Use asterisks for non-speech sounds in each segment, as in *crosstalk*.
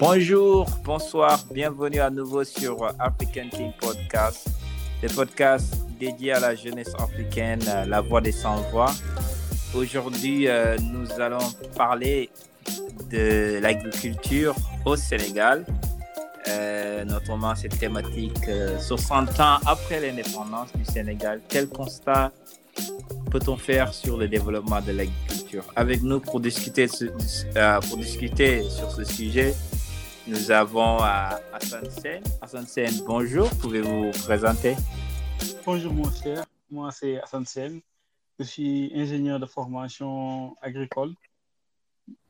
Bonjour, bonsoir, bienvenue à nouveau sur African King Podcast, le podcast dédié à la jeunesse africaine, la voix des sans-voix. Aujourd'hui, euh, nous allons parler de l'agriculture au Sénégal, euh, notamment cette thématique 60 euh, ans après l'indépendance du Sénégal. Quel constat peut-on faire sur le développement de l'agriculture? Avec nous pour discuter, pour discuter sur ce sujet, nous avons Hassan Sen. Hassan Sen, bonjour, pouvez-vous vous présenter? Bonjour mon cher, moi c'est Hassan Sen. Je suis ingénieur de formation agricole.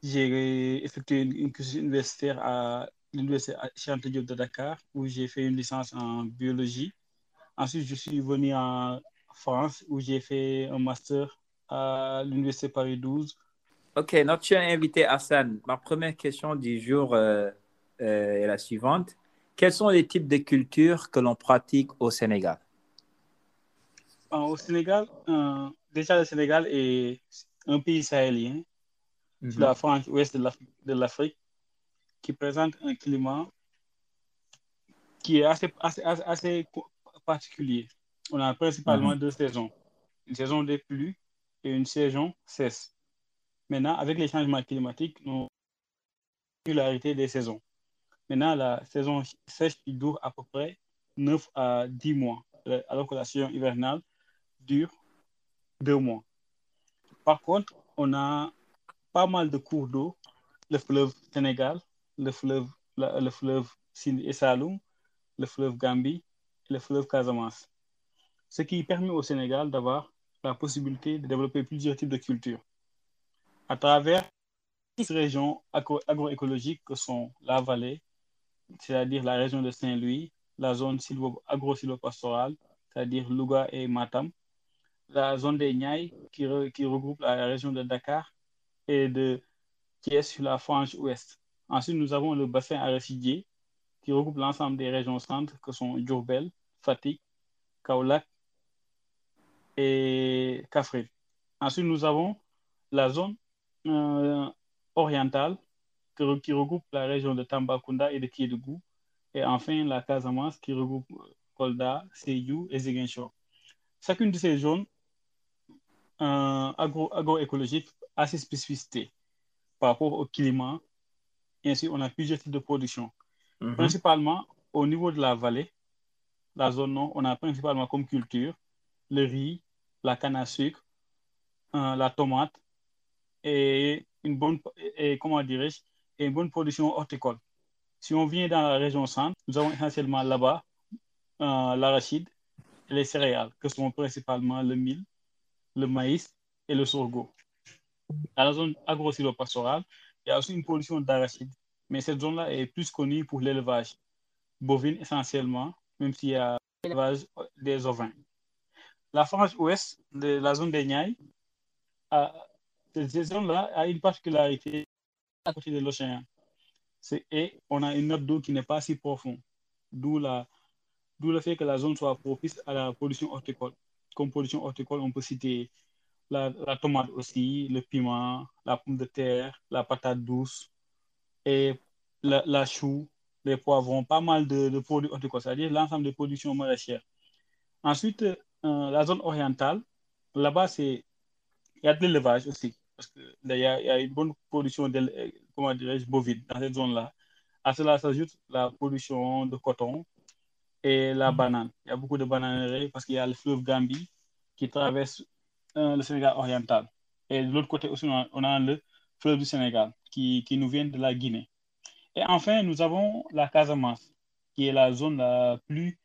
J'ai effectué une cursus universitaire à l'université Cheikh Diop de Dakar où j'ai fait une licence en biologie. Ensuite, je suis venu en France où j'ai fait un master à l'université Paris 12. Ok, notre cher invité Hassan, ma première question du jour euh, euh, est la suivante. Quels sont les types de cultures que l'on pratique au Sénégal? Au Sénégal, euh, déjà le Sénégal est un pays sahélien, mm la frange ouest de l'Afrique, qui présente un climat qui est assez, assez, assez particulier. On a principalement mhm. deux saisons, une saison des pluies et une saison sèche. Maintenant, avec les changements climatiques, nous avons des saisons. Maintenant, la saison sèche dure à peu près 9 à 10 mois, euh, alors que la saison hivernale dure 2 mois. Par contre, on a pas mal de cours d'eau, le fleuve Sénégal, le fleuve, le fleuve et Saloum, le fleuve Gambie et le fleuve Casamance. Ce qui permet au Sénégal d'avoir la possibilité de développer plusieurs types de cultures à travers ces régions agroécologiques que sont la vallée, c'est-à-dire la région de Saint-Louis, la zone agro-silvopastorale, c'est-à-dire Louga et Matam, la zone des Niayes qui, qui, regroupe la région de Dakar et de qui est sur la frange ouest. Ensuite, nous avons le bassin arachidier qui regroupe l'ensemble des régions centres que sont Djourbel, Fatik, Kaolack et Kafrid. Ensuite, nous avons la zone euh, orientale qui regroupe la région de Tambacounda et de Kédougou. Et enfin, la Casamance qui regroupe Kolda, Seyou et Ziguinchor. Chacune de ces zones euh, agroécologiques a ses spécificités par rapport au climat. Et ainsi, on a plusieurs types de production. Mhm. Principalement, au niveau de la vallée, la zone nord, on a principalement comme culture le riz, la canne à sucre, euh, la tomate et une bonne, et, comment dirais-je, une bonne production horticole. Si on vient dans la région centre, nous avons essentiellement là-bas euh, l'arachide et les céréales, que sont principalement le mil, le maïs et le sorgho. Dans la zone agro pastorale il y a aussi une production d'arachide, mais cette zone-là est plus connue pour l'élevage bovine essentiellement, même s'il y a l'élevage des ovins. La frange ouest de la zone des Niayes, cette zone-là a une particularité à côté de l'océan. Et on a une note d'eau qui n'est pas si profonde, d'où le fait que la zone soit propice à la production horticole. Comme production horticole, on peut citer la, tomate aussi, le piment, la pomme de terre, la patate douce et la, chou, les poivrons, pas mal de, produits horticoles, c'est-à-dire l'ensemble des productions maraîchères. Ensuite, euh, la zone orientale, là-bas, il y a de l'élevage aussi parce qu'il y, a une bonne production de, euh, comment bovine dans cette zone-là. À cela s'ajoute la production de coton et la banane. Il y a beaucoup de bananeries parce qu'il y a le fleuve Gambie qui traverse le Sénégal oriental. Et de l'autre côté aussi, on a, le fleuve du Sénégal qui, qui, nous vient de la Guinée. Et enfin, nous avons la Casamance, qui est la zone la plus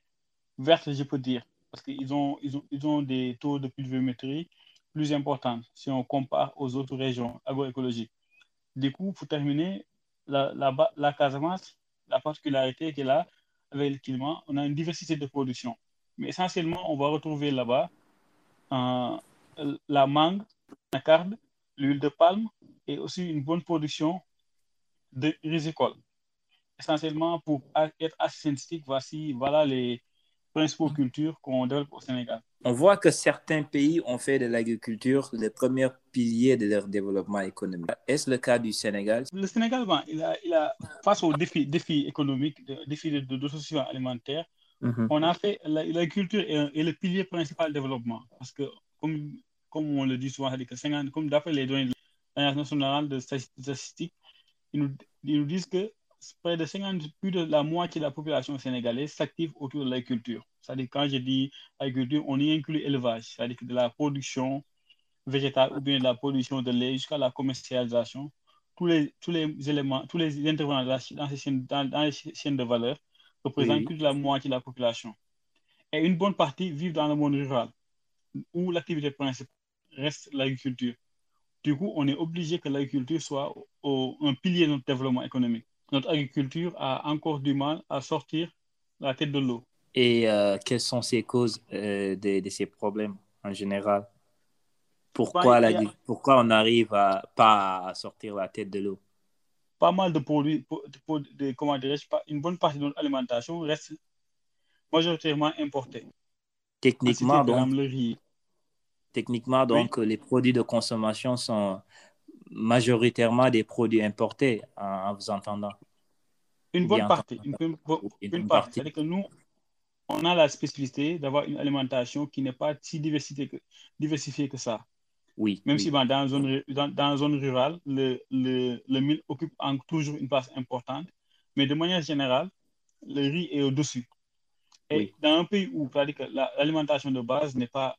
verte, je peux dire, parce qu'ils ont, ils ont, ils ont des taux de pluviométrie plus importante si on compare aux autres régions agroécologiques. Du coup, pour terminer, la, la, la Casamance, la particularité qu'elle a avec le climat, on a une diversité de production. Mais essentiellement, on va retrouver là-bas euh, la mangue, la carne, l'huile de palme et aussi une bonne production de risicole. Essentiellement, pour être assez synthétique, voici voilà les, principaux cultures qu'on développe au Sénégal. On voit que certains pays ont fait de l'agriculture le premier pilier de leur développement économique. Est-ce le cas du Sénégal? Le Sénégal, bon, il, a, il a, face aux défis, défis économiques, défis de, de, de alimentaire, mm -hmm. on a fait l'agriculture est, est, le pilier principal du développement. Parce que, comme, comme on le dit souvent, que 50, comme d'après les données de l'Agence nationale de statistique, ils nous, ils nous disent que près de 50, plus de la moitié de la population sénégalaise s'active autour de l'agriculture. C'est-à-dire, quand je dis agriculture, on y inclut élevage, c'est-à-dire de la production végétale ou bien de la production de lait jusqu'à la commercialisation. Tous les, tous les éléments, tous les intervenants dans, ces chaînes, dans, dans les chaînes de valeur représentent oui. plus de la moitié de la population. Et une bonne partie vivent dans le monde rural, où l'activité principale reste l'agriculture. Du coup, on est obligé que l'agriculture soit au, un pilier de notre développement économique notre agriculture a encore du mal à sortir la tête de l'eau. Et euh, quelles sont ces causes euh, de, de, ces problèmes en général? Pourquoi, la, pourquoi on n'arrive à, pas à sortir la tête de l'eau? Pas mal de produits, de, de, comment une bonne partie de notre alimentation reste majoritairement importée. Techniquement, donc? Techniquement, donc, oui. les produits de consommation sont majoritairement des produits importés en, en vous entendant. Une bonne partie. Une, une, une, une partie. C'est-à-dire que nous, on a la spécificité d'avoir une alimentation qui n'est pas si diversifiée que, diversifiée que ça. Oui. Même oui. si ben, dans, une zone, dans, dans zone rurale, le, le, le mil occupe en, toujours une place importante. Mais de manière générale, le riz est au-dessus. Et oui. dans un pays où l'alimentation la, de base n'est pas,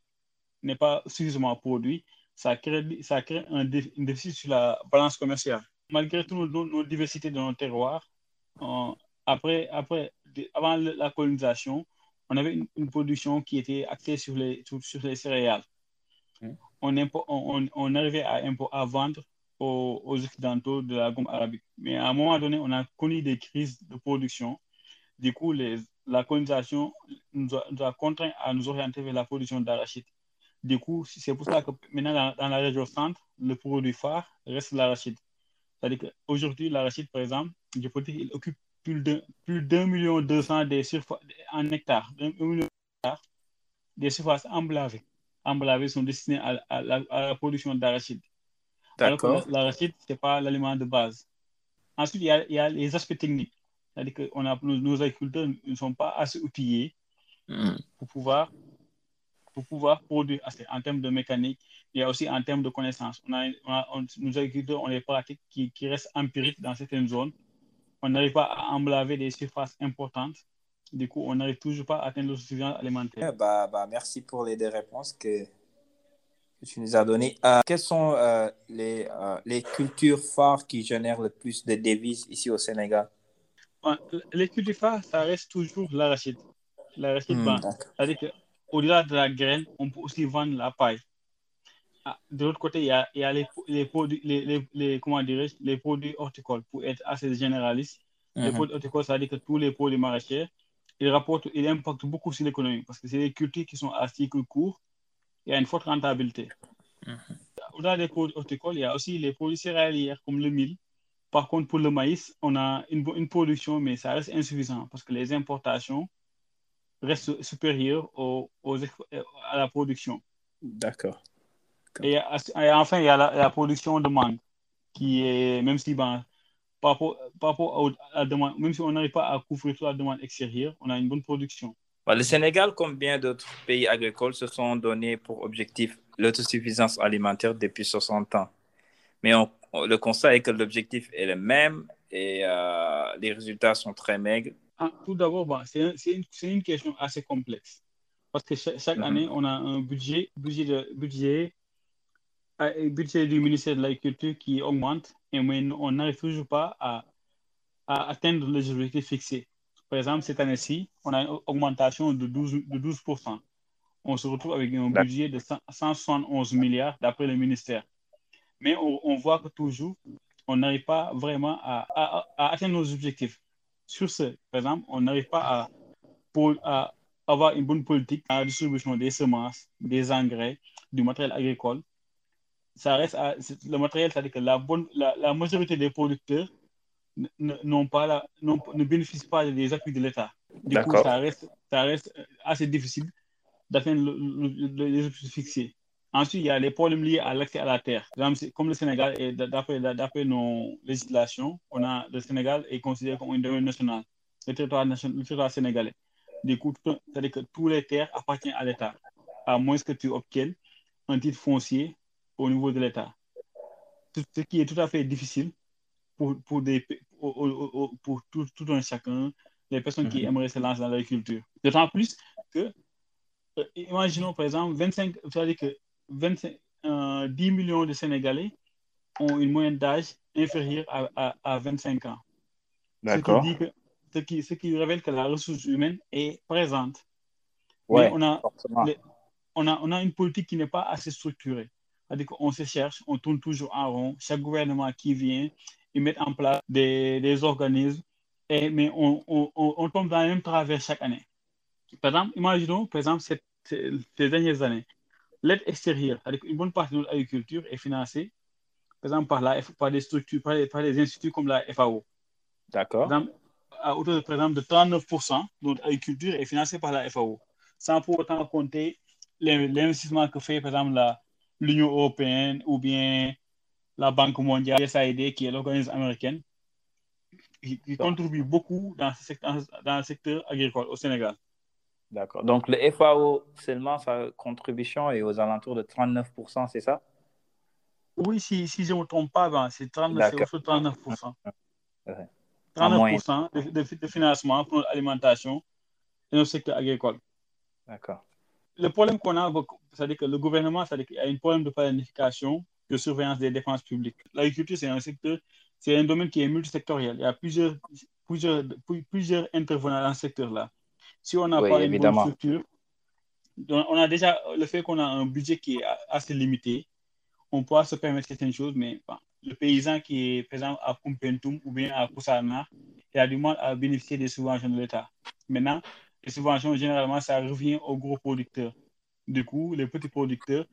n'est pas suffisamment produite, ça crée, ça crée un, dé, un, déficit sur la balance commerciale. Malgré toutes nos, nos, diversités dans nos terroirs, euh, après, après, avant la colonisation, on avait une, une, production qui était axée sur les, sur, sur les céréales. Mmh. On, on, on, arrivait à, à vendre aux, aux, Occidentaux de la gomme arabique. Mais à un moment donné, on a connu des crises de production. Du coup, les, la colonisation nous a, nous a contraints à nous orienter vers la production d'arachide. Du coup, c'est pour ça que maintenant, dans, dans, la région centre, le produit phare reste l'arachide. C'est-à-dire qu'aujourd'hui, l'arachide, par exemple, je peux dire qu'il occupe plus de plus d'un million deux cents des surfaces en hectares, un million d'hectares des surfaces emblavées. Emblavées sont destinées à, à, la, à la, production d'arachide. D'accord. L'arachide, ce n'est pas l'aliment de base. Ensuite, il y a, il y a les aspects techniques. C'est-à-dire que on a, nos, nos, agriculteurs ne sont pas assez outillés mm. pour pouvoir pour pouvoir produire en termes de mécanique et aussi en termes de connaissances. On a, on a on, nos agriculteurs ont des pratiques qui, qui restent empiriques dans certaines zones on n'arrive pas à emblaver des surfaces importantes. Du coup, on n'arrive toujours pas à atteindre l'autosuffisance alimentaire. Bah, bah, merci pour les deux réponses que, que tu nous as données. Euh, quelles sont euh, les, euh, les cultures phares qui génèrent le plus de devises ici au Sénégal? Les cultures phares, ça reste toujours l'arachide. L'arachide, mmh, bah, qu'au-delà de la graine, on peut aussi vendre la paille de l'autre côté, il y a, il y a les, les, produits, les, les, les, comment les produits horticoles pour être assez généraliste. Mm -hmm. Les produits horticoles, ça veut dire que tous les produits maraîchers, ils, rapportent, ils impactent beaucoup sur l'économie parce que c'est des cultures qui sont à cycle court et à une forte rentabilité. Mm -hmm. Au-delà des produits horticoles, il y a aussi les produits céréaliers comme le mil. Par contre, pour le maïs, on a une, une production, mais ça reste insuffisant parce que les importations restent supérieures aux, aux, à la production. D'accord. Et, et, enfin, il y a la, la, production de mangue, qui est, même si, ben, par rapport, par rapport à la demande, même si on n'arrive pas à couvrir toute la demande extérieure, on a une bonne production. Le Sénégal, comme bien d'autres pays agricoles, se sont donnés pour objectif l'autosuffisance alimentaire depuis 60 ans. Mais on, on, le constat est que l'objectif est le même et euh, les résultats sont très maigres. Ah, tout d'abord, c'est une, une, question assez complexe. Parce que chaque, chaque mm -hmm. année, on a un budget, budget, de, budget le budget du ministère de l'Agriculture qui augmente, et mais on n'arrive toujours pas à, à, atteindre les objectifs fixés. Par exemple, cette année-ci, on a une augmentation de 12, de 12 On se retrouve avec un budget de 171 milliards d'après le ministère. Mais on, on, voit que toujours, on n'arrive pas vraiment à, à, à, atteindre nos objectifs. Sur ce, par exemple, on n'arrive pas à, pour, à avoir une bonne politique à la distribution des semences, des engrais, du matériel agricole ça reste à, le matériel, c'est-à-dire que la, bonne, la, la majorité des producteurs n'ont pas la, ne bénéficient pas des appuis de l'État. Du coup, ça reste, ça reste assez difficile d'atteindre les objectifs fixés. Ensuite, il y a les problèmes liés à l'accès à la terre. Comme le Sénégal, d'après nos législations, on a, le Sénégal est considéré comme un domaine national, le territoire, national, le territoire sénégalais. Du coup, c'est-à-dire que tous les terres appartiennent à l'État, à moins que tu obtiennes un titre foncier au niveau de l'État. Ce qui est tout à fait difficile pour, pour, des, pour, tout, tout, un chacun, les personnes qui mhm. aimeraient se lancer dans l'agriculture. D'autant plus que, euh, imaginons par exemple, 25, c'est-à-dire que 25, 10 euh, millions de Sénégalais ont une moyenne d'âge inférieure à, à, 25 ans. D'accord. Ce, qui, ce qui révèle que la ressource humaine est présente. Ouais, on, a, on, a, on a une politique qui n'est pas assez structurée. C'est-à-dire qu'on se cherche, on tourne toujours en rond. Chaque gouvernement qui vient, il met en place des, des organismes, et, mais on, on, on, tombe dans le même travers chaque année. Par exemple, imaginons, par exemple, cette, ces dernières années, l'aide extérieure, avec une bonne partie de notre agriculture est financée, par exemple, par, la, par des structures, par, par des instituts comme la FAO. D'accord. À hauteur de, par exemple, de 39% de notre agriculture est financée par la FAO, sans pour autant compter l'investissement que fait, par exemple, l'Union européenne ou bien la Banque mondiale, SAID, qui est l'organisme américain, qui, contribue beaucoup dans, ce dans le secteur agricole au Sénégal. D'accord. Donc, le FAO, seulement sa contribution est aux alentours de 39%, c'est ça? Oui, si, si je ne me trompe pas, ben, c'est 39%. 39% de, de, de, financement pour l'alimentation et le secteur agricole. D'accord. Le problème qu'on a, c'est-à-dire que le gouvernement, a un problème de planification, de surveillance des dépenses publiques. L'agriculture, c'est un secteur, c'est un domaine qui est multisectoriel. Il y a plusieurs, plusieurs, plusieurs intervenants dans ce secteur-là. Si on n'a pas une bonne structure, on a déjà le fait qu'on a un budget qui est assez limité, on pourra se permettre certaines choses, mais le paysan qui est, exemple, à Kumpentum ou bien à Kusana, il a du mal à bénéficier des subventions de l'État. Maintenant, les subventions, généralement, ça revient aux gros producteurs. Du coup, les petits producteurs,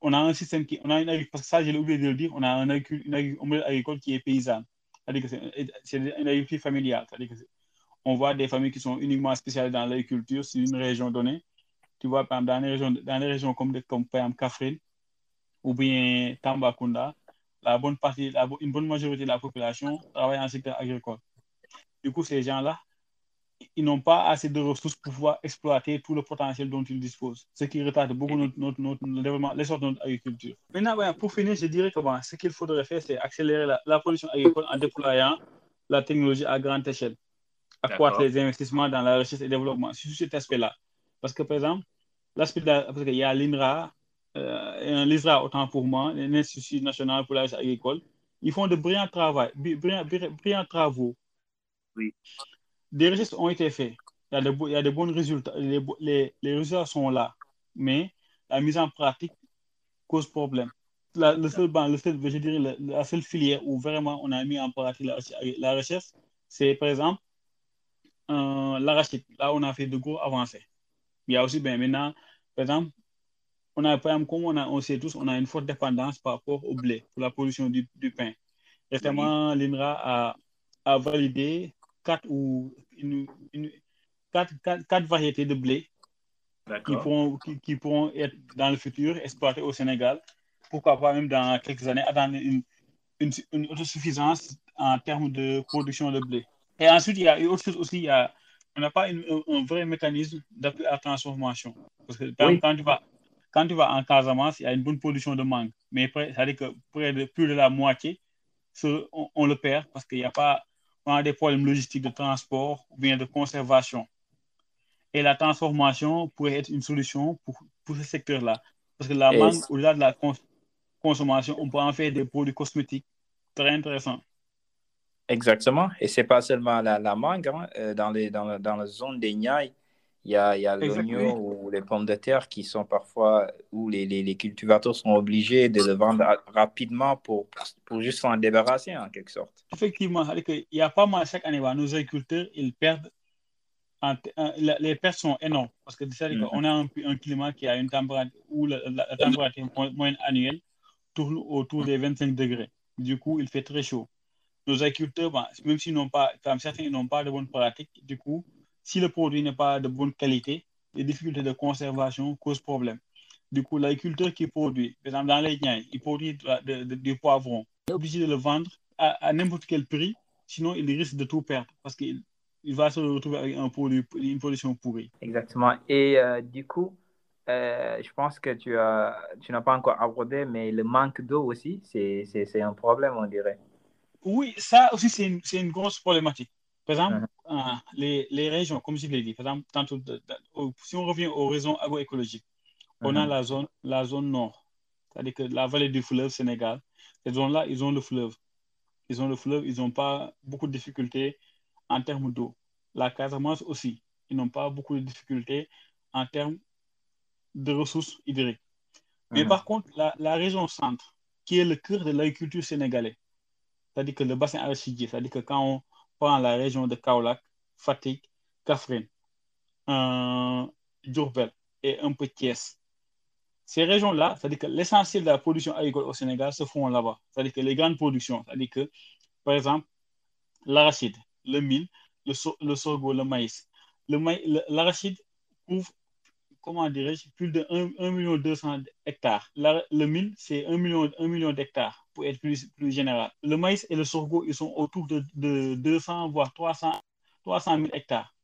on a un système qui, on a une parce que ça, j'ai oublié de le dire, on a un agriculture, agricole qui est paysan. C'est une agriculture familiale. On voit des familles qui sont uniquement spécialisées dans l'agriculture sur une région donnée. Tu vois, dans les régions, dans les régions comme, exemple Kafrine ou bien Tambacounda, une bonne majorité de la population travaille en secteur agricole. Du coup, ces gens-là, ils n'ont pas assez de ressources pour pouvoir exploiter tout le potentiel dont ils disposent, ce qui retarde beaucoup notre, développement, l'essor de notre agriculture. Maintenant, pour finir, je dirais que ce qu'il faudrait faire, c'est accélérer la, production agricole en déployant la technologie à grande échelle accroître les investissements dans la recherche et développement sur cet aspect-là. Parce que, par exemple, l'aspect parce qu'il y a l'INRA, euh, l'ISRA autant pour moi, l'Institut national pour la recherche agricole, ils font de brillants, travail, brillants, brillants travaux. Oui. Des recherches ont été faits. Il y a de, il y a de bons résultats. Les, les, les, résultats sont là. Mais la mise en pratique cause problème. La, le seul, le seul, je dirais, la, la, seule filière où vraiment on a mis en pratique la, la recherche, c'est par exemple euh, l'arachide, là, on a fait de gros avancées. Il y a aussi, ben, maintenant, par exemple, on a, par comme on, a, on sait tous, on a une forte dépendance par rapport au blé pour la production du, du pain. Récemment, l'INRA a, a, validé quatre, ou une, une, quatre, quatre, quatre, variétés de blé qui pourront, qui, qui, pourront être dans le futur exploitées au Sénégal. Pourquoi pas même dans quelques années une, une, une autosuffisance en termes de production de blé. Et ensuite, il y a autre chose aussi, il y a, on n'a pas un, un, vrai mécanisme d'appui à la transformation. Parce que quand, quand, tu vas, quand tu vas en Casamance, il y a une bonne production de mangue. Mais ça veut dire que près de, plus de la moitié, on, on le perd parce qu'il n'y a pas on a des problèmes logistiques de transport ou bien de conservation. Et la transformation pourrait être une solution pour, pour ce secteur-là. Parce que la mangue, au-delà de la consommation, on peut en faire des produits cosmétiques très intéressants. Exactement. Et ce n'est pas seulement la, la mangue. Hein. Euh, dans, les, dans, la, dans la zone des Niayes, il y a, y a l'oignon ou les pommes de terre qui sont parfois, où les, les, les, cultivateurs sont obligés de le vendre rapidement pour, pour juste s'en débarrasser en quelque sorte. Effectivement, il y a pas mal chaque année, nos agriculteurs, ils perdent, en, les pertes sont énormes parce que mm on a un, un, climat qui a une température où la, la température moyenne annuelle tourne autour des 25 degrés. Du coup, il fait très chaud nos agriculteurs, même s'ils n'ont pas, certains n'ont pas de bonnes pratiques, du coup, si le produit n'est pas de bonne qualité, les difficultés de conservation causent problème. Du coup, l'agriculteur qui produit, par exemple dans les il produit du poivron, il est obligé de le vendre à, n'importe quel prix, sinon il risque de tout perdre parce qu'il il va se retrouver avec un produit, une production pourrie. Exactement. Et euh, du coup, euh, je pense que tu, as, tu n'as pas encore abordé, mais le manque d'eau aussi, c'est un problème, on dirait. Oui, ça aussi, c'est une, une, grosse problématique. Par exemple, uh-huh. euh, les, les, régions, comme je l'ai dit, par exemple, tantôt, si on revient aux raisons agroécologiques, on a uh-huh. la zone, la zone nord, c'est-à-dire que la vallée du fleuve Sénégal, cette zone-là, ils ont le fleuve. Ils ont le fleuve, ils n'ont pas beaucoup de difficultés en termes d'eau. La Casamance aussi, ils n'ont pas beaucoup de difficultés en termes de ressources hydriques. Mais uh-huh. par contre, la, la, région centre, qui est le cœur de l'agriculture sénégalaise, c'est-à-dire que le bassin arachidier, c'est-à-dire que quand on prend la région de Kaolack, Fatigue, Kafrine, euh, Djurbel et un peu Thiès, ces régions-là, c'est-à-dire que l'essentiel de la production agricole au Sénégal se font là-bas. C'est-à-dire que les grandes productions, c'est-à-dire que, par exemple, l'arachide, le mil, le, le sorgho, le maïs. L'arachide couvre comment dirais-je, plus de 1, million 200 hectares. le mil, c'est 1 million, 1 million d'hectares, pour être plus, plus général. Le maïs et le sorgho, ils sont autour de, de 200, voire 300, 300 000 hectares.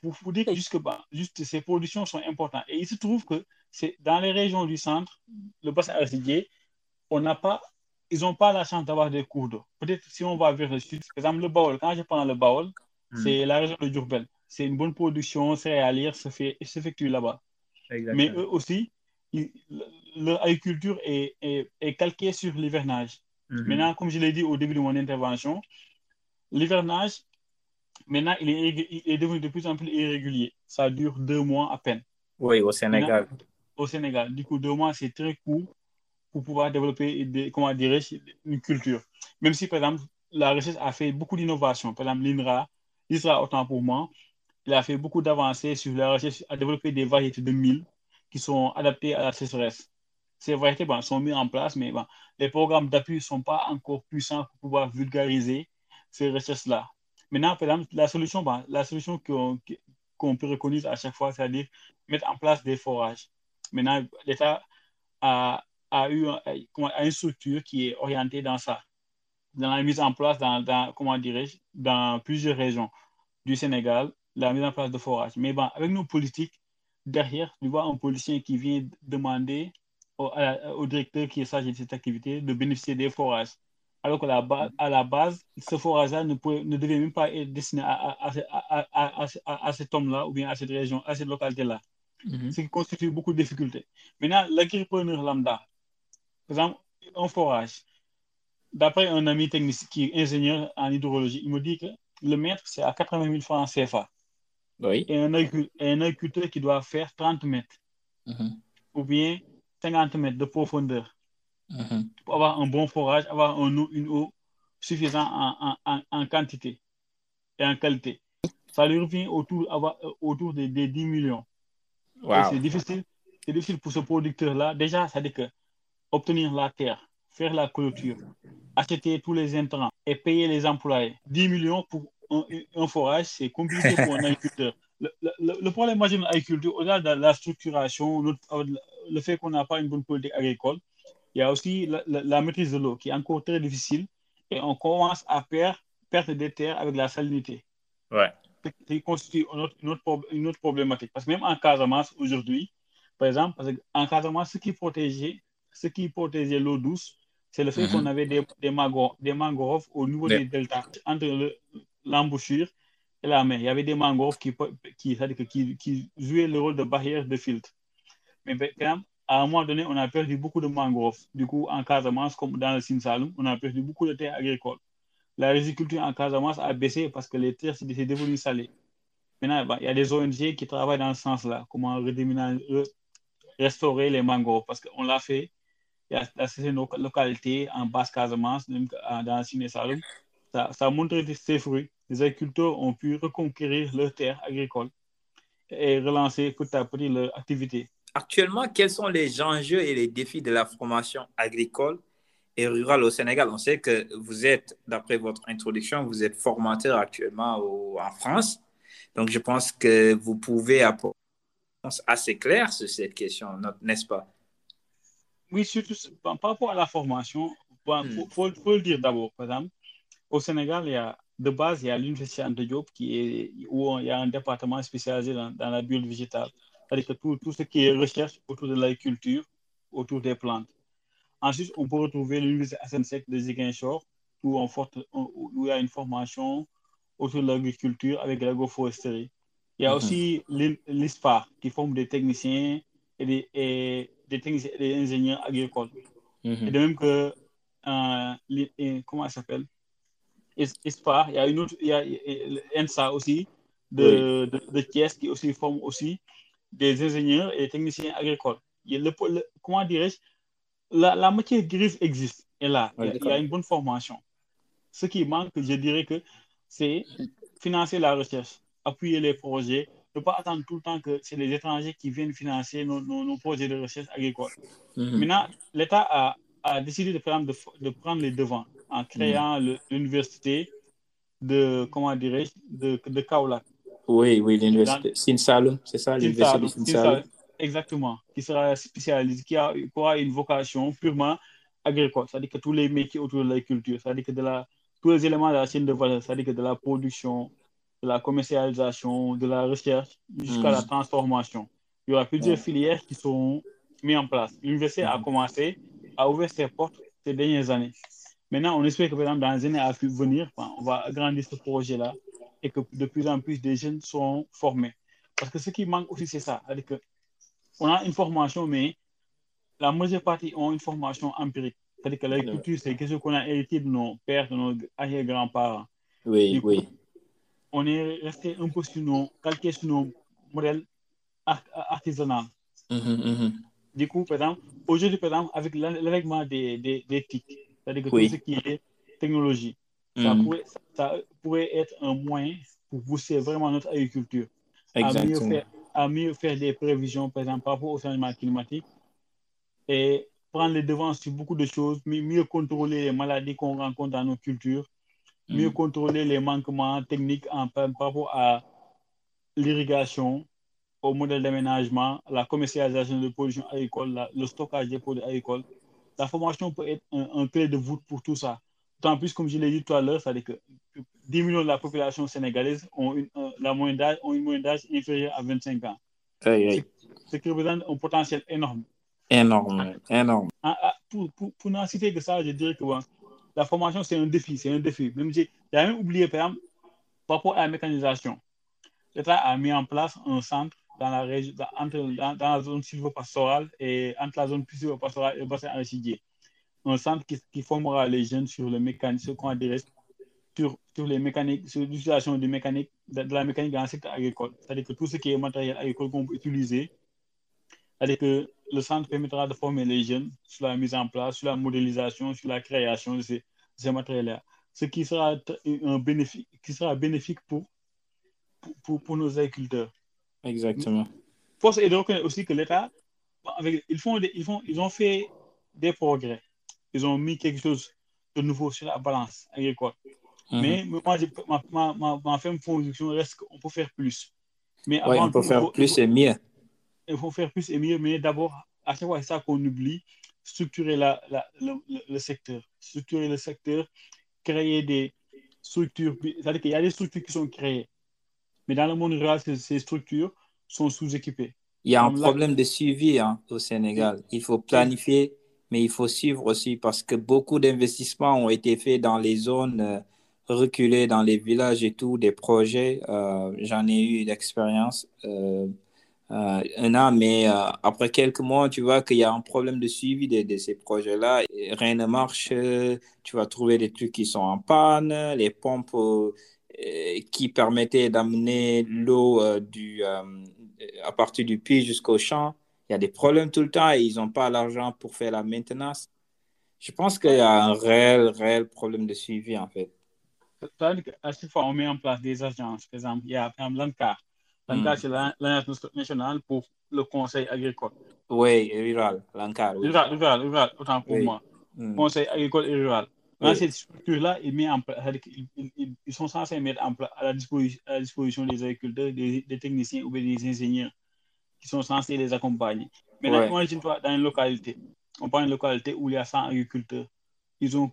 Pour vous dire que jusque bas, juste ces productions sont importantes. Et il se trouve que c'est dans les régions du centre, le bassin arachidier, on n'a pas, ils n'ont pas la chance d'avoir des cours d'eau. Peut-être si on va vers le sud, par exemple le Baol, quand je prends le Baol, hmm. c'est la région de Djurbel. C'est une bonne production céréalière, s'effectue là-bas. Mais eux aussi, leur agriculture est, est, est, calquée sur l'hivernage. Mhm. Maintenant, comme je l'ai dit au début de mon intervention, l'hivernage, maintenant, il est, il est, devenu de plus en plus irrégulier. Ça dure deux mois à peine. Oui, au Sénégal. au Sénégal. Du coup, deux mois, c'est très court pour pouvoir développer, des, comment dirais-je, une culture. Même si, par exemple, la recherche a fait beaucoup d'innovations. Par exemple, l'INRA, l'ISRA, autant pour moi, il a fait beaucoup d'avancées sur la recherche à développer des variétés de mil qui sont adaptées à la sécheresse. Ces variétés sont mises en place, mais les programmes d'appui ne sont pas encore puissants pour pouvoir vulgariser ces recherches-là. Maintenant, par exemple, la solution, la solution qu'on peut reconnaître à chaque fois, c'est-à-dire mettre en place des forages. Maintenant, l'État a, a eu une structure qui est orientée dans ça, dans la mise en place dans, comment dirais-je, dans plusieurs régions du Sénégal, la mise en place de forage. Mais bon, avec nos politiques, derrière, tu vois un policier qui vient demander au, au directeur qui est chargé de cette activité de bénéficier des forages. Alors qu'à la, base, à la base, ce forage-là ne, ne devait même pas être destiné à, à, à cet homme-là ou bien à cette région, à cette localité-là. Mm-hmm. Ce qui constitue beaucoup de difficultés. Maintenant, l'agriculteur lambda, par exemple, un forage, d'après un ami technicien qui est ingénieur en hydrologie, il me dit que le mètre, c'est à 80 000 francs CFA. Oui. Et, un, agriculteur qui doit faire 30 mètres mm-hmm. ou bien 50 mètres de profondeur mm-hmm. pour avoir un bon forage, avoir un une eau suffisante en, en, en, quantité et en qualité. Ça lui revient autour, avoir, autour des, 10 millions. C'est difficile, difficile pour ce producteur-là. Déjà, ça veut dire que obtenir la terre, faire la clôture, acheter tous les intrants et payer les employés. 10 millions pour un, forage, c'est compliqué pour un agriculteur. *laughs* Le, le, problème moi, dans l'agriculture, au-delà de la structuration, le, fait qu'on n'a pas une bonne politique agricole, il y a aussi la, maîtrise de l'eau qui est encore très difficile et on commence à perdre, perdre des terres avec la salinité. Ouais. Qui constitue une autre, une, autre, problématique. Parce que même en Casamance, aujourd'hui, par exemple, parce en Casamance, ce qui protégeait, ce qui protégeait l'eau douce, c'est le fait qu'on mhm. avait des, des, mangroves, des mangroves au niveau des deltas, entre le, l'embouchure et la mer. Il y avait des mangroves qui, qui, qui, qui jouaient le rôle de barrière de filtre. Mais ben, à un moment donné, on a perdu beaucoup de mangroves. Du coup, en Casamance, comme dans le Sine on a perdu beaucoup de terres agricoles. La riziculture en Casamance a baissé parce que les terres sont devenues salées. Maintenant, ben, il y a des ONG qui travaillent dans ce sens-là, comment restaurer les mangroves, parce qu'on l'a fait. Il y a certaines localités en basse Casamance, dans le Sine Saloum, ça, ça a montré ses fruits les agriculteurs ont pu reconquérir leurs terres agricoles et relancer petit à petit leur activité. Actuellement, quels sont les enjeux et les défis de la formation agricole et rurale au Sénégal? On sait que vous êtes, d'après votre introduction, vous êtes formateur actuellement en France. Donc, je pense que vous pouvez apporter une réponse assez claire sur cette question, n'est-ce pas? Oui, surtout par rapport à la formation, il faut, le dire d'abord. Par exemple, au Sénégal, il y a, de base, il y a l'Université de Diop qui est, où il y a un département spécialisé dans, la biologie végétale. C'est-à-dire que tout, tout, ce qui est recherche autour de l'agriculture, autour des plantes. Ensuite, on peut retrouver l'Université Asensec de Ziguinchor, où, où il y a une formation autour de l'agriculture avec l'agroforesterie. Il y a mm -hmm. aussi l'ISPA qui forme des techniciens et des, et des, techniciens, des ingénieurs agricoles. Mm -hmm. Et de même que, euh, comment ça s'appelle? ISPA, il y a une autre, il y a ENSA aussi de, oui. de, de, Thiès qui aussi forme aussi des ingénieurs et des techniciens agricoles. Il le, le, comment dirais-je, la, la matière grise existe et là, oui, il y a une bonne formation. Ce qui manque, je dirais que c'est financer la recherche, appuyer les projets, ne pas attendre tout le temps que c'est les étrangers qui viennent financer nos, nos, nos projets de recherche agricole. Mm -hmm. Maintenant, l'État a, a, décidé de prendre, de, de prendre, les devants en créant mm l'université de, comment dirais-je, de, de Kaolack. Oui, oui, l'université Sinsaloum, c'est ça, l'université de Sinsaloum. Exactement, qui sera spécialisée, qui, a, aura une vocation purement agricole, c'est-à-dire que tous les métiers autour de l'agriculture, c'est-à-dire que de la tous les éléments de la chaîne de valeur, c'est-à-dire que de la production, de la commercialisation, de la recherche jusqu'à mmh. la transformation. Il y aura plusieurs ouais. filières qui sont mises en place. L'université mmh. a commencé à ouvrir ses portes ces dernières années. Maintenant, on espère que, par exemple, dans les années à venir, on va agrandir ce projet-là et que de plus en plus de jeunes seront formés. Parce que ce qui manque aussi, c'est ça. C'est-à-dire qu'on a une formation, mais la majeure partie ont une formation empirique. C'est-à-dire que l'agriculture, c'est quelque chose qu'on a hérité de nos pères, de nos arrière-grands-parents. Oui, coup, oui. On est resté un peu sur nos, calqué sur nos modèles art artisanaux. Mm -hmm, mm -hmm. Du coup, par exemple, aujourd'hui, par exemple, avec l'avènement des, des, des TIC, c'est-à-dire que oui. tout ce qui est technologie, mm ça, pourrait, ça pourrait être un moyen pour pousser vraiment notre agriculture. À mieux, faire, à mieux faire des prévisions, par exemple, par rapport au changement climatique. Et prendre les devants sur beaucoup de choses, mieux contrôler les maladies qu'on rencontre dans nos cultures, mm. mieux contrôler les manquements techniques en, par rapport à l'irrigation, au modèle d'aménagement, la commercialisation de production agricole, la, le stockage des produits agricoles. La formation peut être un, un clé de voûte pour tout ça. D'autant plus, comme je l'ai dit tout à l'heure, c'est-à-dire que 10 millions de la population sénégalaise ont une, euh, la moyenne d'âge, ont une moyenne d'âge inférieure à 25 ans. Ce qui représente un potentiel énorme. Énorme, énorme. Ah, ah, pour, pour, pour n'en citer que ça, je dirais que la formation, c'est un défi, c'est un défi. Même j'ai même oublié, par exemple, par rapport à la mécanisation. L'État a mis en place un centre dans la, région, dans, entre, dans, la zone silvopastorale et entre la zone silvopastorale et le bassin arachidier. Un centre qui, formera les jeunes sur le mécanisme, sur, sur les mécaniques, sur l'utilisation de, mécanique, de, la mécanique dans le secteur agricole. C'est-à-dire que tout ce qui est matériel agricole qu'on peut utiliser, c'est-à-dire que le centre permettra de former les jeunes sur la mise en place, sur la modélisation, sur la création de ces, ces matériels-là. Ce qui sera, un bénéfique, qui sera bénéfique pour, pour, pour nos agriculteurs. Exactement. Force est de reconnaître aussi que l'État, ils, font des, ils, font, ils ont fait des progrès. Ils ont mis quelque chose de nouveau sur la balance agricole. Mm -hmm. Mais moi, ma, ma, ma, ma ferme conviction reste qu'on peut faire plus. Mais ouais, on peut faire faut, plus et mieux il faut faire plus et mieux, mais d'abord, à chaque fois, c'est ça qu'on oublie, structurer la, la, le, le, secteur. Structurer le secteur, créer des structures. C'est-à-dire qu'il y a des structures qui sont créées. Mais dans le monde rural, ces structures sont sous-équipées. Il y a Comme un problème de suivi hein, au Sénégal. Il faut planifier, mais il faut suivre aussi parce que beaucoup d'investissements ont été faits dans les zones euh, reculées, dans les villages et tout, des projets. Euh, J'en ai eu d'expérience. Euh, euh, un an, mais euh, après quelques mois, tu vois qu'il y a un problème de suivi de, de ces projets-là. Rien ne marche. Tu vas trouver des trucs qui sont en panne, les pompes qui permettaient d'amener l'eau du à partir du puits jusqu'au champ. Il y a des problèmes tout le temps et ils n'ont pas l'argent pour faire la maintenance. Je pense qu'il y a un réel, réel problème de suivi, en fait. À chaque fois, on met en place des agences. Par exemple, il y a par exemple, l'ANCAR L'ANCAR, c'est l'Agence nationale pour le conseil agricole. Oui, rural, l'ANCAR. Oui. Rural, rural, rural, autant pour oui. moi. Mm. Conseil agricole et rural. Dans cette structure-là, ils sont censés mettre en place à la disposition, à la disposition des agriculteurs, des, des techniciens ou des ingénieurs qui sont censés les accompagner. Ouais. imagine-toi dans une localité, on prend une localité où il y a 100 agriculteurs. Ils ont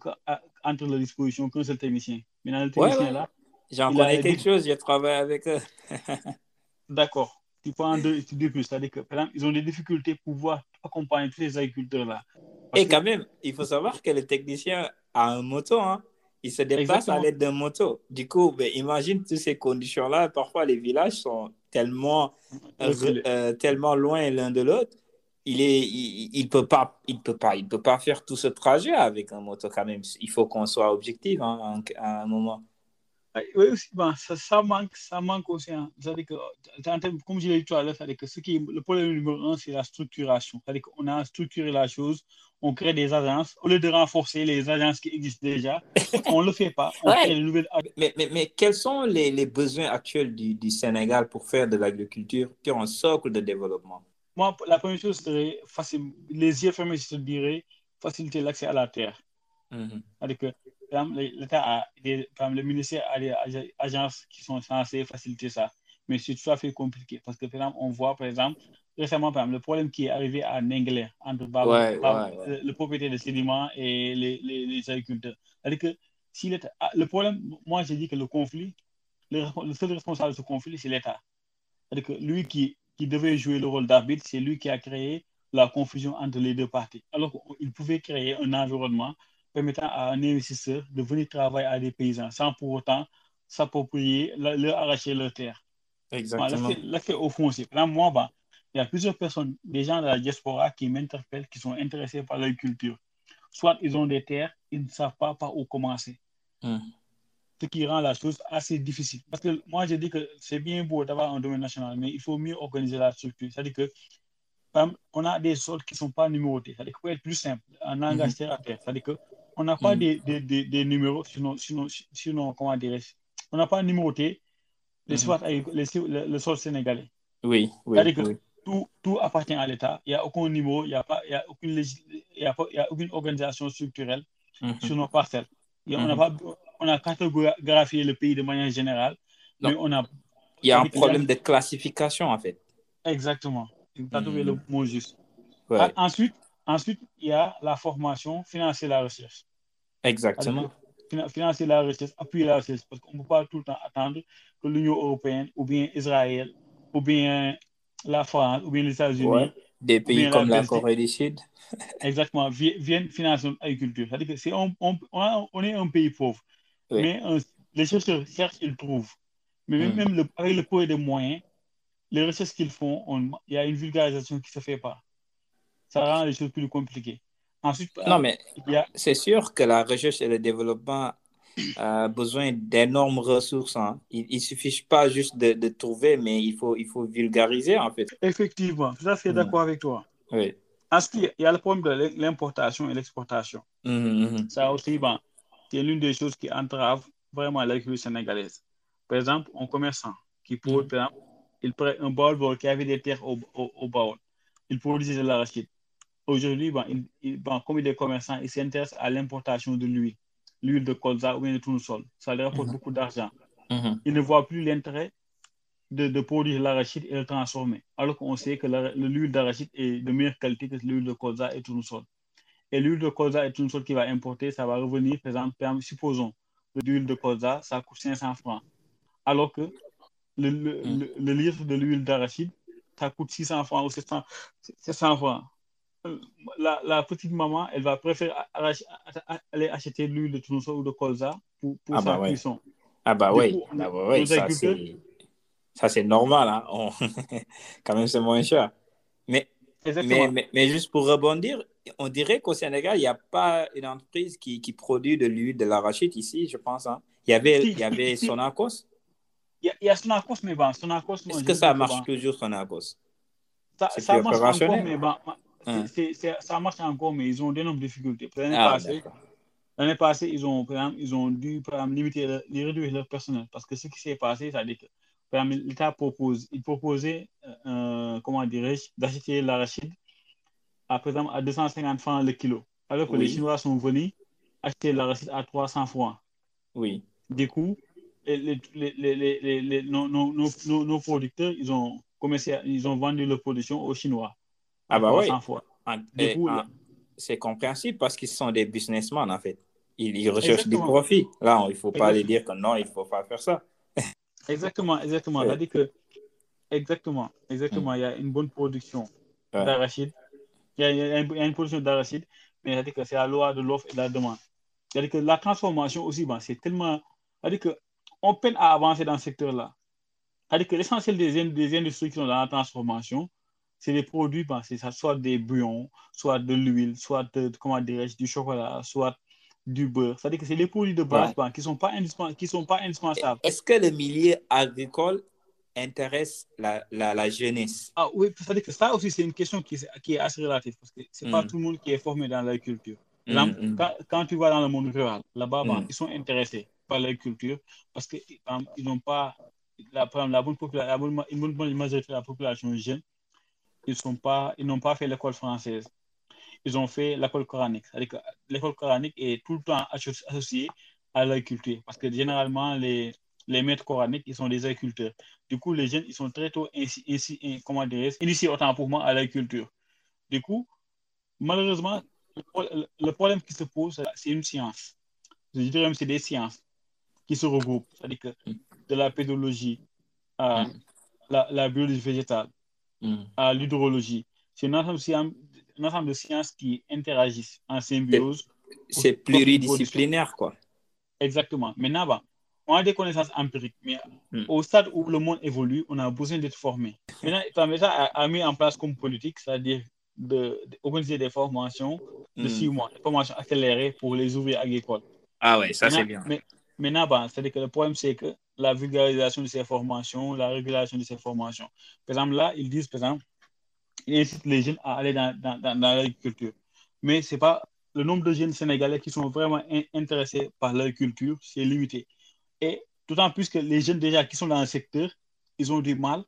entre leur disposition qu'un seul technicien. Maintenant, le Ouais, technicien ouais. là, J'en connais quelque chose, j'ai travaillé avec eux. *laughs* d'accord, tu prends deux, deux plus. C'est-à-dire que, par exemple, ils ont des difficultés pour pouvoir accompagner tous ces agriculteurs là. Parce Et que- quand même, il faut savoir que le technicien a un moto, hein. Il se déplace Exactement. à l'aide d'un moto. Du coup, ben, imagine toutes ces conditions-là. Parfois, les villages sont tellement, Reculés. euh, tellement loin l'un de l'autre. Il est, il, il peut pas, il peut pas, il peut pas faire tout ce trajet avec un moto quand même. Il faut qu'on soit objectif hein, à un moment. Oui, aussi, bon, ça, ça manque, ça manque aussi. hein. Que, comme je l'ai dit tout à l'heure, c'est-à-dire que ce qui, le problème numéro un, c'est la structuration. C'est-à-dire qu'on a structuré la chose, on crée des agences. Au lieu de renforcer les agences qui existent déjà, on ne le fait pas. On Ouais. crée de nouvelles agences. Mais, mais, mais quels sont les, les besoins actuels du, du Sénégal pour faire de l'agriculture sur un socle de développement? Moi, la première chose serait, facile, les yeux fermés, je te dirais, faciliter l'accès à la terre. C'est-à-dire que, par exemple, l'État a des, le ministère a des ag- agences qui sont censées faciliter ça. Mais c'est tout à fait compliqué parce que, par exemple, on voit, par exemple, récemment, par exemple, le problème qui est arrivé à Nenglé entre Bab- Ouais, Bab- ouais, ouais. Le, propriétaire de sédiments et les, les, les agriculteurs. C'est-à-dire que si ah, le problème, moi, j'ai dit que le conflit, le, le seul responsable de ce conflit, c'est l'État. C'est-à-dire que lui qui, qui devait jouer le rôle d'arbitre, c'est lui qui a créé la confusion entre les deux parties. Alors qu'il pouvait créer un environnement permettant à un investisseur de venir travailler à des paysans sans pour autant s'approprier, leur arracher leur terre. Exactement. L'aspect au foncier. Là, moi, ben, il y a plusieurs personnes, des gens de la diaspora qui m'interpellent, qui sont intéressés par l'agriculture. Soit ils ont des terres, ils ne savent pas par où commencer. Mhm. Ce qui rend la chose assez difficile. Parce que moi, je dis que c'est bien beau d'avoir un domaine national, mais il faut mieux organiser la structure. C'est-à-dire que, on a des sols qui ne sont pas numérotés. C'est-à-dire qu'il faut être plus simple, un engagé Mhm. terre à terre. C'est-à-dire qu'on n'a pas des, des, des, des numéros, sinon, sinon, sinon comment dirais-je, on n'a pas numéroté Mhm. les- le, sol sénégalais. Oui, oui, C'est-à-dire que oui. tout, tout appartient à l'État. Il n'y a aucun niveau, il n'y a, pas- il y a, aucune il y a, pas- il y a aucune organisation structurelle Mhm. sur nos parcelles. Et on, a Mhm. pas, on a cartographié le pays de manière générale, Non. mais on a Il y a un problème de classification, en fait. exactement. Tu as trouvé le mot juste. Ouais, Ah, Ensuite, ensuite, il y a la formation, financer la recherche. exactement. Fina- Financer la recherche, appuyer la recherche, parce qu'on ne peut pas tout le temps attendre que l'Union européenne, ou bien Israël, ou bien la France, ou bien les États-Unis, Ouais. Des pays la comme la. Corée du Sud. *laughs* exactement, vi- viennent financer notre agriculture. C'est-à-dire que c'est un- on, on on est un pays pauvre, Oui. mais un- les chercheurs cherchent, ils trouvent. Mais même, Mm. même le- avec le peu de moyens, les recherches qu'ils font, on- il y a une vulgarisation qui ne se fait pas. Ça rend les choses plus compliquées. Ensuite, Non, mais y a, c'est sûr que la recherche et le développement a besoin d'énormes ressources. hein. Il ne suffit pas juste de, de trouver, mais il faut, il faut vulgariser, en fait. effectivement, tout à fait Mm. d'accord avec toi. Oui. Ensuite, il y a le problème de l'importation et l'exportation. Mhm. Ça aussi, bon, c'est l'une des choses qui entrave vraiment l'agriculture sénégalaise. Par exemple, un commerçant qui produit, par exemple, il prend un baoul qui avait des terres au, au, au. Il produisait de l'arachide. Aujourd'hui, il- bon, comme il est commerçant, il s'intéresse à l'importation de l'huile, l'huile de colza ou bien de tournesol. Ça lui rapporte Mhm. beaucoup d'argent. Mhm. Il ne voit plus l'intérêt de, de produire l'arachide et le transformer. Alors qu'on sait que l'huile d'arachide est de meilleure qualité que l'huile de colza et tournesol. Et l'huile de colza et tournesol qu'il va importer, ça va revenir, par exemple, par exemple, supposons, l'huile de colza, ça coûte 500 francs. Alors que le, le, Mm. le- le litre de l'huile d'arachide, ça coûte 600 francs ou 700, 700 francs. La, la petite maman, elle va préférer aller acheter de l'huile de tournesol ou de colza pour, pour Ah sa bah ouais. cuisson. Ah bah oui, ah bah oui, nos ça c'est normal, hein. On- *laughs* quand même c'est moins cher. Mais, mais, mais, mais juste pour rebondir, on dirait qu'au Sénégal, il n'y a pas une entreprise qui, qui produit de l'huile de l'arachide ici, je pense. hein. Il y avait, il y avait. Sonacos. Il y a, il y a Sonacos, mais bon, Sonacos, Est-ce que ça marche toujours, Sonacos? Ça, ça marche encore, mais bon, c'est- Hein. c'est- ça marche encore, mais ils ont d'énormes difficultés. L'année Ah, passée, l'année passée, ils ont, exemple, ils ont dû exemple, limiter, leur- réduire leur personnel parce que ce qui s'est passé, c'est-à-dire que exemple, l'État propose, il proposait, euh, comment dirais-je, d'acheter l'arachide à, par exemple, à 250 francs le kilo, alors que Oui. les Chinois sont venus acheter l'arachide à 300 francs. Oui. Du coup, les, les, les, les nos, nos, nos, nos, producteurs, ils ont, ils ont vendu leur production aux Chinois. Ah bah oui. C'est compréhensible parce qu'ils sont des businessmen, en fait. Ils, recherchent du profit. Là, il ne faut pas les dire que non, il ne faut pas faire ça. *laughs* exactement, exactement. Ouais. que, exactement, exactement. Mm. Il y a une bonne production d'arachide. Il, il, y a une production d'arachide, mais c'est-à-dire que c'est la loi de l'offre et de la demande. C'est-à-dire que la transformation aussi, ben, c'est tellement. C'est-à-dire qu'on peine à avancer dans ce secteur-là. C'est-à-dire que l'essentiel des, des, industries qui sont dans la transformation, c'est des produits, ben, c'est ça, soit des bouillons, soit de l'huile, soit de, comment du chocolat, soit du beurre. C'est-à-dire que c'est les produits de base ben, qui ne sont, pas sont pas indispensables. Est-ce que le milieu agricole intéresse la, la, la jeunesse? Ah oui, c'est-à-dire que ça aussi, c'est une question qui, qui, est assez relative parce que ce n'est pas mm. tout le monde qui est formé dans l'agriculture. Mm, mm. quand, quand, tu vas dans le monde rural, là-bas, ben, ils sont intéressés par l'agriculture parce qu'ils n'ont pas la, la, bonne la bonne, une bonne majorité de la population jeune, ils n'ont pas, fait l'école française. Ils ont fait l'école coranique. L'école coranique est tout le temps associée à l'agriculture parce que généralement, les, les maîtres coraniques, ils sont des agriculteurs. Du coup, les jeunes, ils sont très tôt ainsi, comment dire, initiés autant pour moi à l'agriculture. Du coup, malheureusement, le problème qui se pose, c'est une science. Je dirais même c'est des sciences qui se regroupent. C'est-à-dire que de la pédologie à mm. la, la, biologie végétale, mm. à l'hydrologie, c'est un ensemble, de sciences qui interagissent en symbiose. C'est pluridisciplinaire, quoi. Exactement. Maintenant, on a des connaissances empiriques, mais mm. au stade où le monde évolue, on a besoin d'être formé. Maintenant, ça a, mis en place comme politique, c'est-à-dire d'organiser de, des formations de six mois, des formations accélérées pour les ouvriers agricoles. Ah ouais, ça c'est bien. Mais, maintenant, ben, c'est-à-dire que le problème, c'est que la vulgarisation de ces formations, la régulation de ces formations. Par exemple, là, ils disent, par exemple, ils incitent les jeunes à aller dans, dans, dans, l'agriculture. Mais c'est pas le nombre de jeunes sénégalais qui sont vraiment intéressés par l'agriculture, c'est limité. Et d'autant plus que les jeunes déjà qui sont dans le secteur, ils ont du mal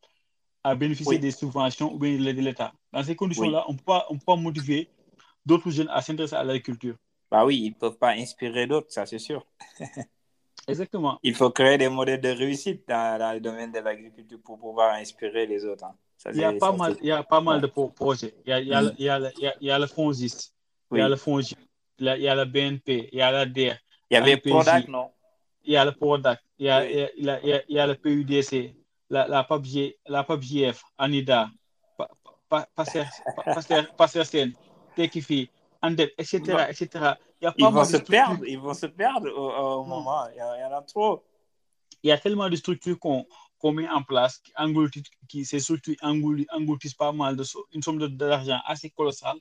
à bénéficier des subventions ou bien de l'État. Dans ces conditions-là, on ne peut pas motiver d'autres jeunes à s'intéresser à l'agriculture. Bah oui, ils ne peuvent pas inspirer d'autres, ça c'est sûr. *laughs* Exactement. Il faut créer des modèles de réussite dans, le domaine de l'agriculture pour pouvoir inspirer les autres. Hein. il, y a pas mal, il y a pas mal de projets. Il y a, il y a, il y a, il y a, il y a le FONGIS, il y a le FONGIS, il y a le BNP, il y a la DER. Il y avait PRODAC, non Il y a le PRODAC, il y a, il y a, il y a, le PUDC, la, la, PAPG, la PAPGF, ANIDA, PASSERSEN, TEKIFI, Andet, etc., etc. Il y a pas ils, vont se perdre, ils vont se perdre au, moment. Il y, a, il y, en a trop. Il y a tellement de structures qu'on qu met en place qui, engloutissent, qui ces structures engloutissent pas mal de une somme d'argent assez colossale,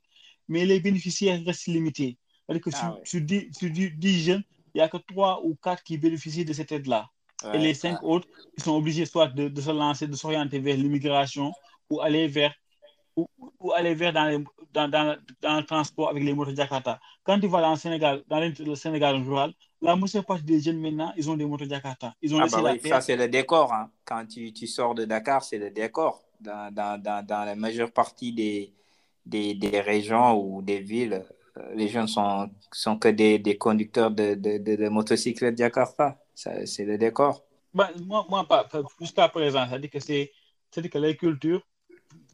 mais les bénéficiaires restent limités. C'est-à-dire que ah, sur, ouais. sur, 10, sur 10 jeunes, il n'y a que 3 ou 4 qui bénéficient de cette aide-là. Ouais, et les 5 ouais. autres, ils sont obligés soit de, de se lancer, de s'orienter vers l'immigration ou aller vers ou, ou, aller vers dans, les, dans, dans, dans, le transport avec les motos Jakarta. Quand tu vas dans le Sénégal, dans le Sénégal rural, la majeure partie des jeunes maintenant, ils ont des motos Jakarta. Ils ont ah bah oui, ça, c'est le décor. Hein. Quand tu, tu, sors de Dakar, c'est le décor. Dans, dans, la majeure partie des, des, des régions ou des villes, euh, les jeunes sont, sont que des, des conducteurs de, de, de, de motocyclettes Jakarta. C'est le décor. Bah, moi, moi pas, jusqu'à présent, ça dit que c'est que les cultures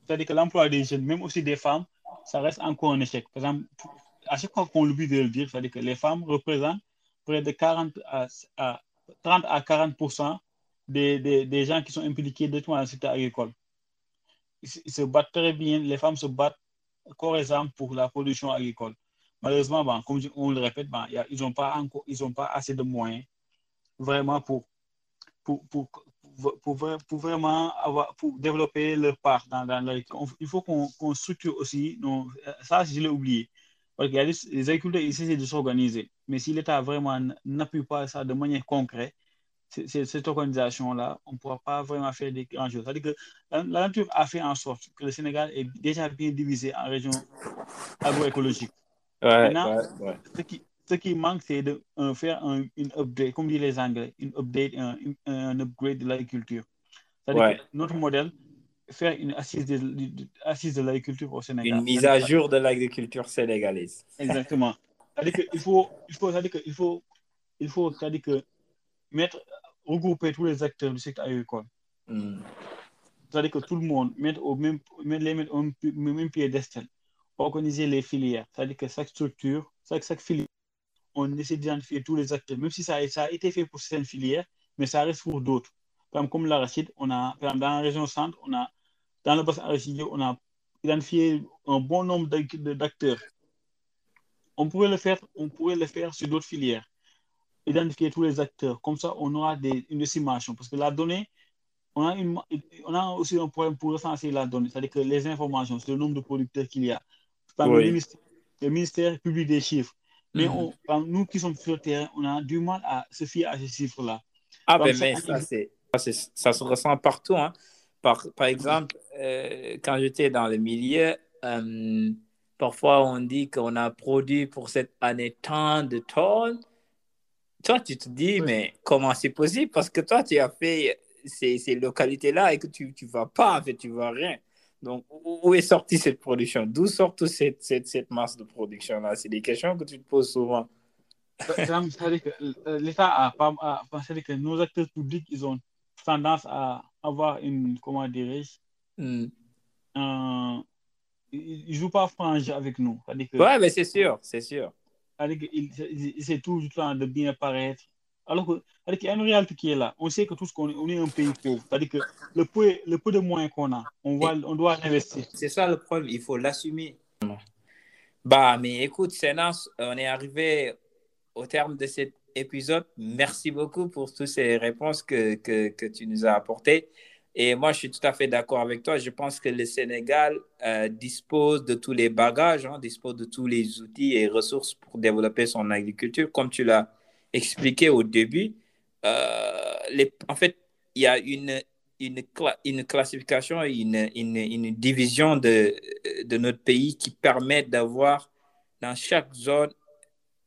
c'est-à-dire que l'emploi des jeunes, même aussi des femmes, ça reste encore un échec. Par exemple, à chaque fois qu'on oublie de le dire, c'est-à-dire que les femmes représentent près de 40 à, à 30 à 40 des, des, des, gens qui sont impliqués dans le secteur agricole. Ils, se battent très bien, les femmes se battent corps pour la production agricole. Malheureusement, bon, comme on le répète, a, ils n'ont pas, pas assez de moyens vraiment pour, pour, pour, pour, pour, vraiment avoir, pour développer leur part dans, dans leur, il faut qu'on qu structure aussi, non, ça je l'ai oublié, parce les agriculteurs ils essaient de s'organiser, mais si l'État vraiment n'appuie pas ça de manière concrète, cette organisation-là, on ne pourra pas vraiment faire des grandes choses. C'est-à-dire que la, la, nature a fait en sorte que le Sénégal est déjà bien divisé en régions agroécologiques. Ouais, Maintenant, ouais, ouais. Ce, qui, ce qui manque, c'est de euh, faire un, une update, comme disent les Anglais, une update, un, un upgrade de l'agriculture. C'est-à-dire Ouais. notre modèle, faire une assise de, de- assise de l'agriculture au Sénégal. Une mise à jour de l'agriculture sénégalaise. *laughs* Exactement. C'est-à-dire qu'il faut, il faut, c'est-à-dire qu'il faut, il faut, c'est-à-dire que mettre regrouper tous les acteurs du secteur agricole. Mm. C'est-à-dire que tout le monde met au même, met les mettre au même piédestal, organiser les filières. C'est-à-dire que chaque structure, chaque, chaque filière, on essaie d'identifier tous les acteurs, même si ça, ça a été fait pour certaines filières, mais ça reste pour d'autres. Par exemple, comme l'arachide, on a, par exemple, dans la région centre, on a, dans le bassin arachidier, on a identifié un bon nombre d'acteurs. On pourrait le faire, on pourrait le faire sur d'autres filières. Identifier tous les acteurs. Comme ça, on aura des, une estimation. Parce que la donnée, on a, une, on a aussi un problème pour recenser la donnée. C'est-à-dire que les informations sur le nombre de producteurs qu'il y a. Par Oui. le, ministère, le ministère publie des chiffres. Mais Mhm. on- nous qui sommes sur le terrain, on a du mal à se fier à ces chiffres-là. Ah, ben, ça, mais ça, c'est, ça, c'est- ça se ressent partout. Hein. Par, par exemple, euh, quand j'étais dans le milieu, euh, parfois on dit qu'on a produit pour cette année tant de tonnes. Toi, tu te dis, Oui. mais comment c'est possible? Parce que toi, tu as fait ces, ces localités-là et que tu ne vas pas, en fait, tu ne vois rien. Donc, où est sortie cette production? D'où sort toute cette, cette, cette masse de production-là? C'est des questions que tu te poses souvent. C'est-à-dire que euh, l'État a pas, c'est-à-dire que nos acteurs publics, ils ont tendance à avoir une, comment dirais-je, Hmm. un- ils ne jouent pas frange avec nous. Que, Ouais, mais c'est sûr, c'est sûr. essaient tout le temps de bien paraître. Alors qu'il y a une réalité qui est là. On sait que tous qu'on est, on est un pays pauvre. C'est-à-dire que le peu, le peu de moyens qu'on a, on, va, on doit investir. C'est ça le problème, il faut l'assumer. Bah, mais écoute, Sénance, on est arrivé au terme de cet épisode. Merci beaucoup pour toutes ces réponses que, que, que tu nous as apportées. Et moi, je suis tout à fait d'accord avec toi. Je pense que le Sénégal euh, dispose de tous les bagages, hein, dispose de tous les outils et ressources pour développer son agriculture. Comme tu l'as expliqué au début, euh, les, en fait, il y a une, une, cla- une classification, une, une, une division de, de notre pays qui permet d'avoir dans chaque zone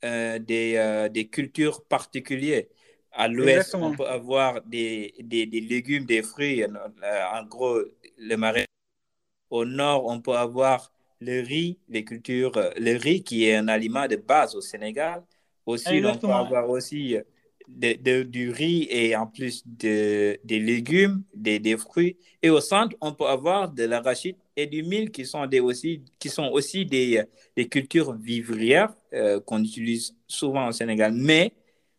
euh, des, euh, des cultures particulières. À l'ouest, on peut avoir des, des, des légumes, des fruits, en gros, le marais. Au nord, on peut avoir le riz, les cultures, le riz qui est un aliment de base au Sénégal. Au sud, on peut avoir aussi euh, de- de- du riz et en plus de, des légumes, des, des fruits. Et au centre, on peut avoir de l'arachide et du mil qui sont, des aussi, qui sont aussi des, euh, des cultures vivrières euh, qu'on utilise souvent au Sénégal. Mais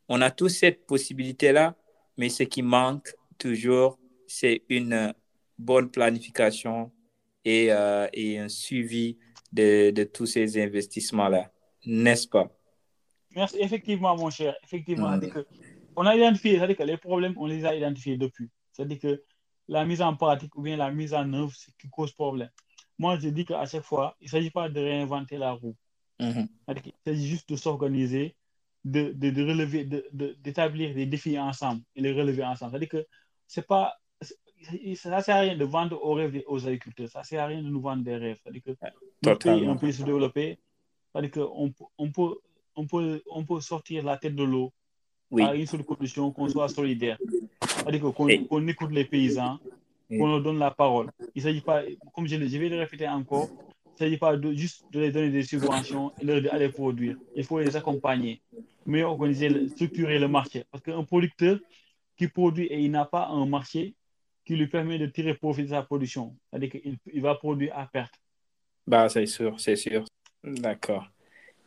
on a tous cette possibilité-là, mais ce qui manque toujours, c'est une bonne planification et, euh, et un suivi de, de tous ces investissements-là, n'est-ce pas? Merci, effectivement, mon cher. Effectivement, que on a identifié, c'est-à-dire que les problèmes, on les a identifiés depuis. C'est-à-dire que la mise en pratique ou bien la mise en œuvre, c'est ce qui cause problème. Moi, je dis qu'à chaque fois, il ne s'agit pas de réinventer la roue. C'est-à-dire qu'il s'agit juste de s'organiser, de, de, de relever, de, de- d'établir des défis ensemble et les relever ensemble. C'est-à-dire que c'est pas, ça ne sert à rien de vendre aux rêves aux agriculteurs. Ça ne sert à rien de nous vendre des rêves. C'est-à-dire que notre pays un pays sous-développé. C'est-à-dire qu'on on peut, on, peut, on peut sortir la tête de l'eau Oui. à une seule condition, qu'on soit solidaire. C'est-à-dire qu'on écoute les paysans, qu'on leur donne la parole. Il ne s'agit pas, comme je, je vais le répéter encore, il ne s'agit pas de, juste de les donner des subventions et dire allez produire. Il faut les accompagner, mieux organiser, structurer le marché. Parce qu'un producteur qui produit et il n'a pas un marché qui lui permet de tirer profit de sa production, c'est-à-dire qu'il il va produire à perte. Bah, c'est sûr, c'est sûr. D'accord.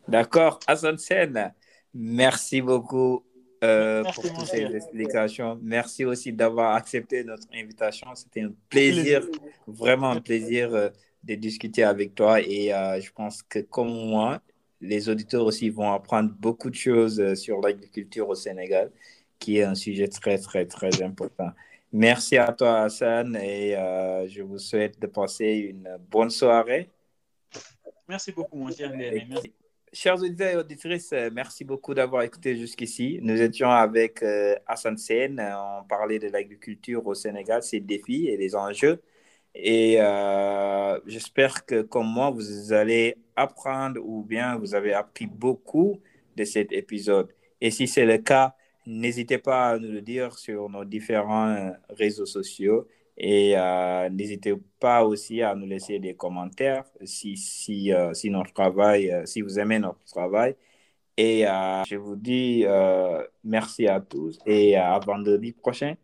D'accord. Hassan Sen, merci beaucoup euh, Merci, pour toutes ces explications. Merci aussi d'avoir accepté notre invitation. C'était un plaisir, vraiment un plaisir euh, de discuter avec toi. Et euh, je pense que comme moi, les auditeurs aussi vont apprendre beaucoup de choses sur l'agriculture au Sénégal, qui est un sujet très, très, très important. Merci à toi, Hassan, et je vous souhaite de passer une bonne soirée. Merci beaucoup, mon cher. Merci. Chers auditeurs et auditrices, euh, merci beaucoup d'avoir écouté jusqu'ici. Nous étions avec euh, Hassan Sen. euh, On parlait de l'agriculture au Sénégal, ses défis et les enjeux. Et euh, j'espère que, comme moi, vous allez apprendre ou bien vous avez appris beaucoup de cet épisode. Et si c'est le cas, n'hésitez pas à nous le dire sur nos différents réseaux sociaux. Et euh, n'hésitez pas aussi à nous laisser des commentaires si, si, euh, si notre travail, euh, si vous aimez notre travail. Et je vous dis merci à tous et à vendredi prochain.